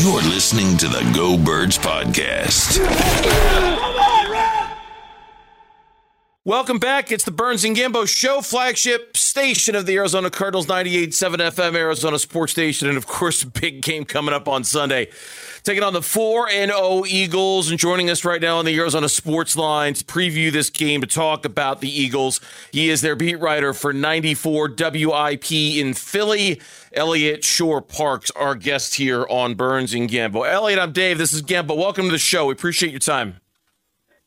You're listening to the Go Birds Podcast. Welcome back. It's the Burns and Gambo Show, flagship station of the Arizona Cardinals, 98.7 FM, Arizona Sports Station, and of course, big game coming up on Sunday. Taking on the 4 and 0 Eagles and joining us right now on the Arizona Sports Line to preview this game to talk about the Eagles. He is their beat writer for 94 WIP in Philly. Eliot Shorr-Parks, our guest here on Burns and Gambo. Eliot, I'm Dave. This is Gambo. Welcome to the show. We appreciate your time.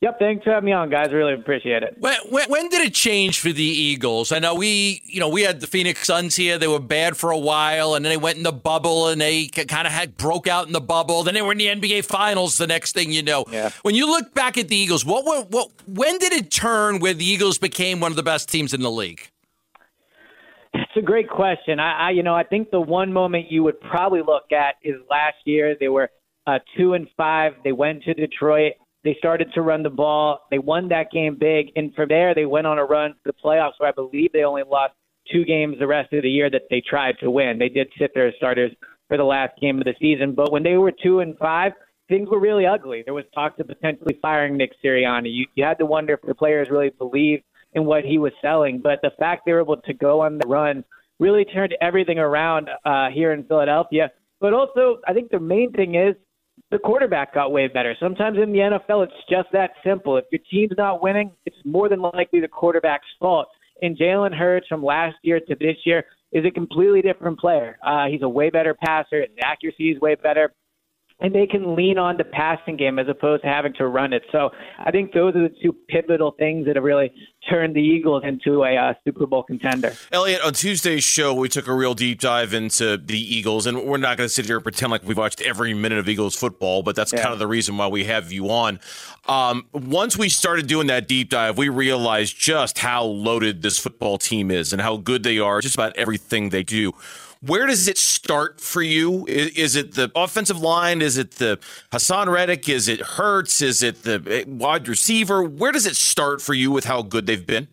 Yep, thanks for having me on, guys. Really appreciate it. When, when, when, did it change for the Eagles? I know we, you know, we had the Phoenix Suns here. They were bad for a while, and then they went in the bubble, and they kind of had broke out in the bubble. Then they were in the NBA Finals. The next thing you know, yeah. when you look back at the Eagles, what, what, what, when did it turn where the Eagles became one of the best teams in the league? It's a great question. I, I you know, I think the one moment you would probably look at is last year. They were uh, two and five. They went to Detroit. They started to run the ball. They won that game big, and from there they went on a run to the playoffs where I believe they only lost two games the rest of the year that they tried to win. They did sit their starters for the last game of the season, but when they were two and five, things were really ugly. There was talk of potentially firing Nick Sirianni. You, you had to wonder if the players really believed in what he was selling. But the fact they were able to go on the run really turned everything around uh, here in Philadelphia. But also, I think the main thing is the quarterback got way better. Sometimes in the NFL, it's just that simple. If your team's not winning, it's more than likely the quarterback's fault. And Jalen Hurts from last year to this year is a completely different player. Uh, he's a way better passer. His accuracy is way better and they can lean on the passing game as opposed to having to run it. So I think those are the two pivotal things that have really turned the Eagles into a uh, Super Bowl contender. Elliot, on Tuesday's show, we took a real deep dive into the Eagles, and we're not going to sit here and pretend like we've watched every minute of Eagles football, but that's yeah. kind of the reason why we have you on. Um, once we started doing that deep dive, we realized just how loaded this football team is and how good they are, just about everything they do. Where does it start for you? Is, is, it the offensive line? Is it the Haason Reddick? Is it Hurts? Is it the eh, wide receiver? Where does it start for you with how good they've been?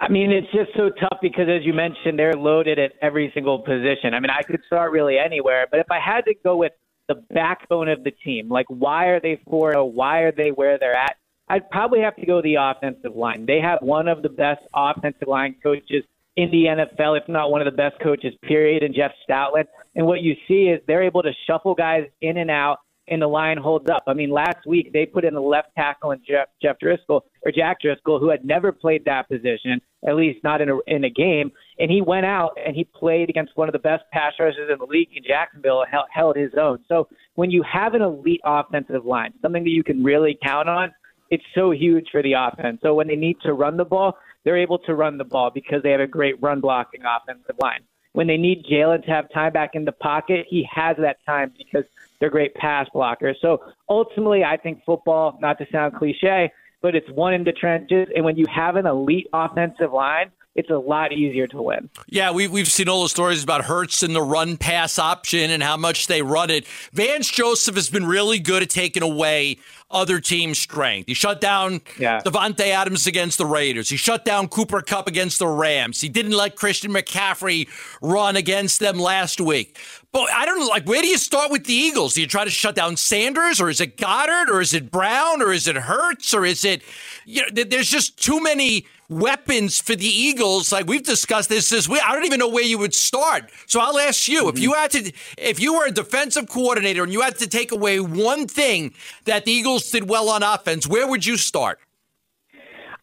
I mean, it's just so tough because, as you mentioned, they're loaded at every single position. I mean, I could start really anywhere, but if I had to go with the backbone of the team, like why are they four? Why are they where they're at? I'd probably have to go the offensive line. They have one of the best offensive line coaches in the NFL, if not one of the best coaches, period, and Jeff Stoutland. And what you see is they're able to shuffle guys in and out, and the line holds up. I mean, last week they put in a left tackle and Jeff, Jeff Driscoll or Jack Driscoll, who had never played that position, at least not in a in a game, and he went out and he played against one of the best pass rushers in the league in Jacksonville and held, held his own. So when you have an elite offensive line, something that you can really count on, it's so huge for the offense. So when they need to run the ball, they're able to run the ball because they have a great run blocking offensive line. When they need Jalen to have time back in the pocket, he has that time because they're great pass blockers. So ultimately, I think football, not to sound cliche, but it's one in the trenches. And when you have an elite offensive line, it's a lot easier to win. Yeah, we, we've seen all the stories about Hurts and the run pass option and how much they run it. Vance Joseph has been really good at taking away other teams' strength. He shut down yeah. Davante Adams against the Raiders. He shut down Cooper Kupp against the Rams. He didn't let Christian McCaffrey run against them last week. But I don't know, like, where do you start with the Eagles? Do you try to shut down Sanders, or is it Goedert, or is it Brown, or is it Hurts, or is it, you know, there's just too many weapons for the Eagles. Like we've discussed this this week. I don't even know where you would start. So I'll ask you, mm-hmm. if you had to if you were a defensive coordinator and you had to take away one thing that the Eagles did well on offense, where would you start?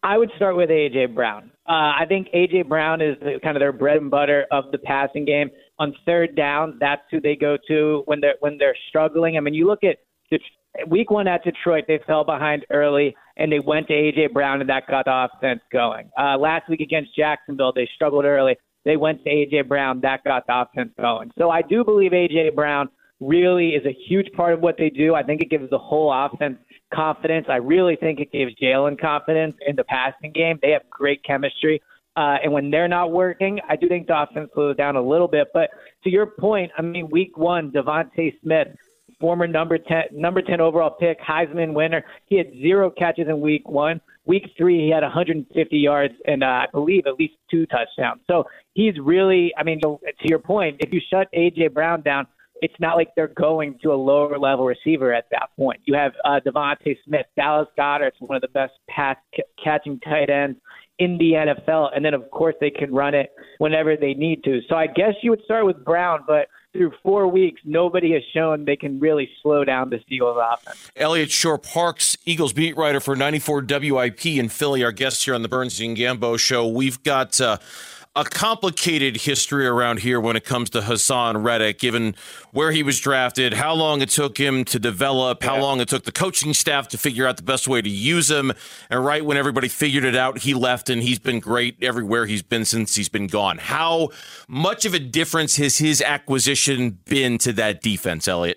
I would start with AJ Brown. Uh, I think AJ Brown is the, kind of their bread and butter of the passing game. On third down, that's who they go to when they're when they're struggling. I mean, you look at the, week one at Detroit, they fell behind early and they went to AJ Brown, and that got the offense going. Uh, last week against Jacksonville, they struggled early. They went to AJ Brown, that got the offense going. So I do believe AJ Brown really is a huge part of what they do. I think it gives the whole offense confidence. I really think it gives Jalen confidence in the passing game. They have great chemistry. Uh, and when they're not working, I do think the offense slows down a little bit. But to your point, I mean, week one, DeVonta Smith former number 10, number 10 overall pick, Heisman winner. He had zero catches in week one. Week three, he had 150 yards and uh, I believe at least two touchdowns. So he's really, I mean, to your point, if you shut A.J. Brown down, it's not like they're going to a lower level receiver at that point. You have uh, DeVonta Smith, Dallas Goedert, one of the best pass c- catching tight ends in the NFL, and then of course they can run it whenever they need to. So I guess you would start with Brown, but through four weeks, nobody has shown they can really slow down the Eagles offense. Eliot Shorr-Parks, Eagles beat writer for 94 WIP in Philly, our guest here on the and Gambo show. We've got uh, a complicated history around here when it comes to Haason Reddick, given where he was drafted, how long it took him to develop, how yeah. long it took the coaching staff to figure out the best way to use him. And right when everybody figured it out, he left and he's been great everywhere he's been since he's been gone. How much of a difference has his acquisition been to that defense, Eliot?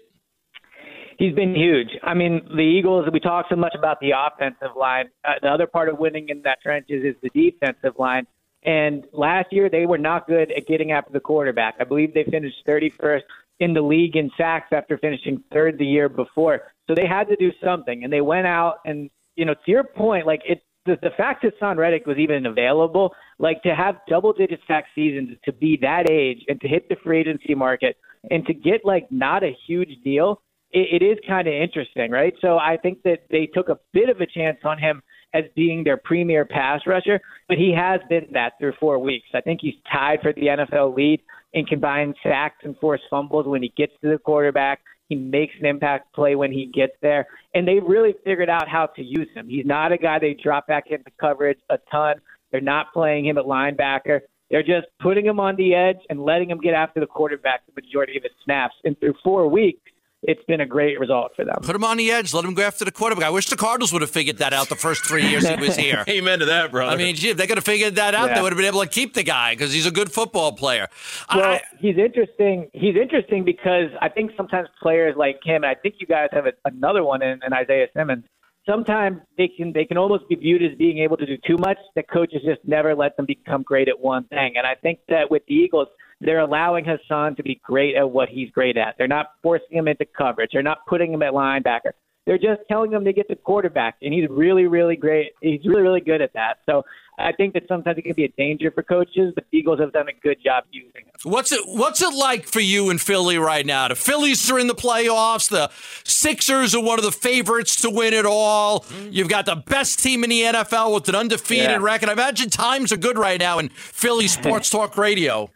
He's been huge. I mean, the Eagles, we talk so much about the offensive line. Uh, the other part of winning in that trenches is the defensive line and last year, they were not good at getting after the quarterback. I believe they finished 31st in the league in sacks after finishing third the year before. So they had to do something, and they went out and you know, to your point, like it, the, the fact that Son Reddick was even available, like to have double-digit sack seasons, to be that age, and to hit the free agency market, and to get like not a huge deal, it, it is kind of interesting, right? So I think that they took a bit of a chance on him as being their premier pass rusher, but he has been that through four weeks. I think he's tied for the NFL lead in combined sacks and forced fumbles when he gets to the quarterback. He makes an impact play when he gets there, and they really figured out how to use him. He's not a guy they drop back into coverage a ton. They're not playing him at linebacker. They're just putting him on the edge and letting him get after the quarterback the majority of his snaps. And through four weeks, it's been a great result for them. Put him on the edge. Let him go after the quarterback. I wish the Cardinals would have figured that out the first three years he was here. Amen to that, brother. I mean, gee, if they could have figured that out, yeah. they would have been able to keep the guy because he's a good football player. Well, I, he's interesting. He's interesting because I think sometimes players like him, and I think you guys have a, another one in, in Isaiah Simmons. Sometimes they can they can almost be viewed as being able to do too much. That coaches just never let them become great at one thing. And I think that with the Eagles – they're allowing Haason to be great at what he's great at. They're not forcing him into coverage. They're not putting him at linebacker. They're just telling him to get the quarterback, and he's really, really great. He's really, really good at that. So I think that sometimes it can be a danger for coaches, but the Eagles have done a good job using him. What's it What's it like for you in Philly right now? The Phillies are in the playoffs. The Sixers are one of the favorites to win it all. Mm-hmm. You've got the best team in the NFL with an undefeated yeah. record. I imagine times are good right now in Philly sports talk radio.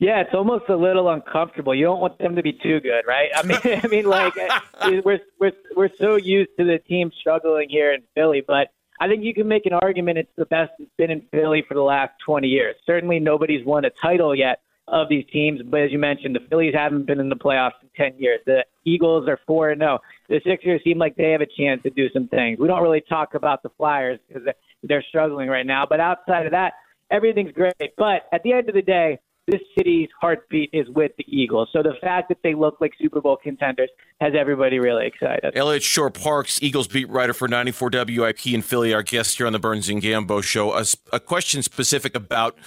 Yeah, it's almost a little uncomfortable. You don't want them to be too good, right? I mean, I mean, like uh, we're we're we're so used to the team struggling here in Philly, but I think you can make an argument it's the best it's been in Philly for the last 20 years. Certainly, nobody's won a title yet of these teams, but as you mentioned, the Phillies haven't been in the playoffs in 10 years. The Eagles are four and zero. The Sixers seem like they have a chance to do some things. We don't really talk about the Flyers because they're struggling right now, but outside of that, everything's great. But at the end of the day this city's heartbeat is with the Eagles. So the fact that they look like Super Bowl contenders has everybody really excited. Eliot Shorr-Parks, Eagles beat writer for 94 WIP in Philly, our guest here on the Burns and Gambo show. A, a question specific about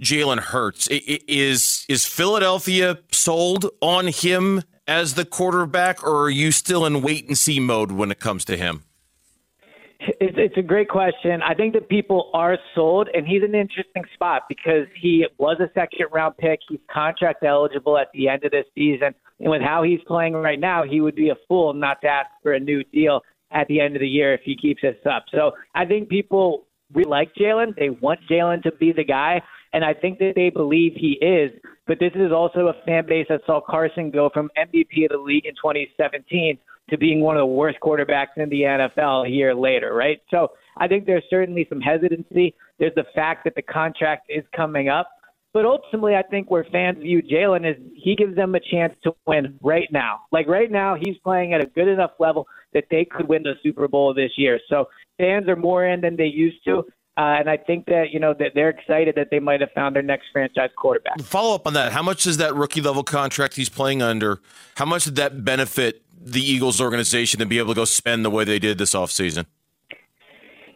Jalen Hurts. Is is Philadelphia sold on him as the quarterback, or are you still in wait and see mode when it comes to him? It's, it's a great question. I think that people are sold, and he's an interesting spot because he was a second round pick. He's contract eligible at the end of this season. And with how he's playing right now, he would be a fool not to ask for a new deal at the end of the year if he keeps this up. So I think people really like Jalen. They want Jalen to be the guy and I think that they believe he is. But this is also a fan base that saw Carson go from MVP of the league in 2017 to being one of the worst quarterbacks in the NFL a year later, right? So I think there's certainly some hesitancy. There's the fact that the contract is coming up. But ultimately, I think where fans view Jalen is he gives them a chance to win right now. Like right now, he's playing at a good enough level that they could win the Super Bowl this year. So fans are more in than they used to. Uh, and I think that you know that they're excited that they might have found their next franchise quarterback. Follow up on that. How much does that rookie level contract he's playing under? How much did that benefit the Eagles organization to be able to go spend the way they did this offseason?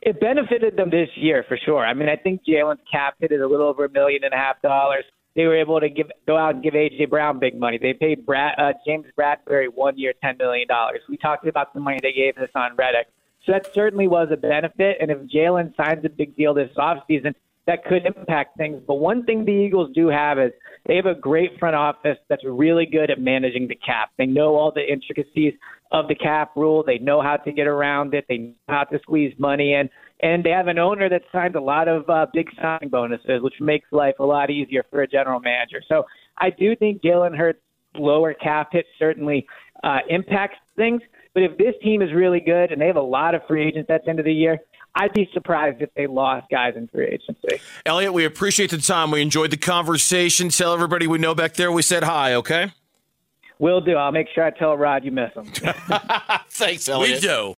It benefited them this year for sure. I mean, I think Jalen's cap hit is a little over a million and a half dollars. They were able to give go out and give AJ Brown big money. They paid Brad, uh, James Bradberry one year ten million dollars. We talked about the money they gave Haason Reddick. So that certainly was a benefit. And if Jalen signs a big deal this offseason, that could impact things. But one thing the Eagles do have is they have a great front office that's really good at managing the cap. They know all the intricacies of the cap rule. They know how to get around it. They know how to squeeze money in. And they have an owner that signs a lot of uh, big signing bonuses, which makes life a lot easier for a general manager. So I do think Jalen Hurts' lower cap hit certainly uh, impacts things. But if this team is really good and they have a lot of free agents at the end of the year, I'd be surprised if they lost guys in free agency. Eliot, we appreciate the time. We enjoyed the conversation. Tell everybody we know back there we said hi, okay? Will do. I'll make sure I tell Rod you miss him. Thanks, Eliot. We do.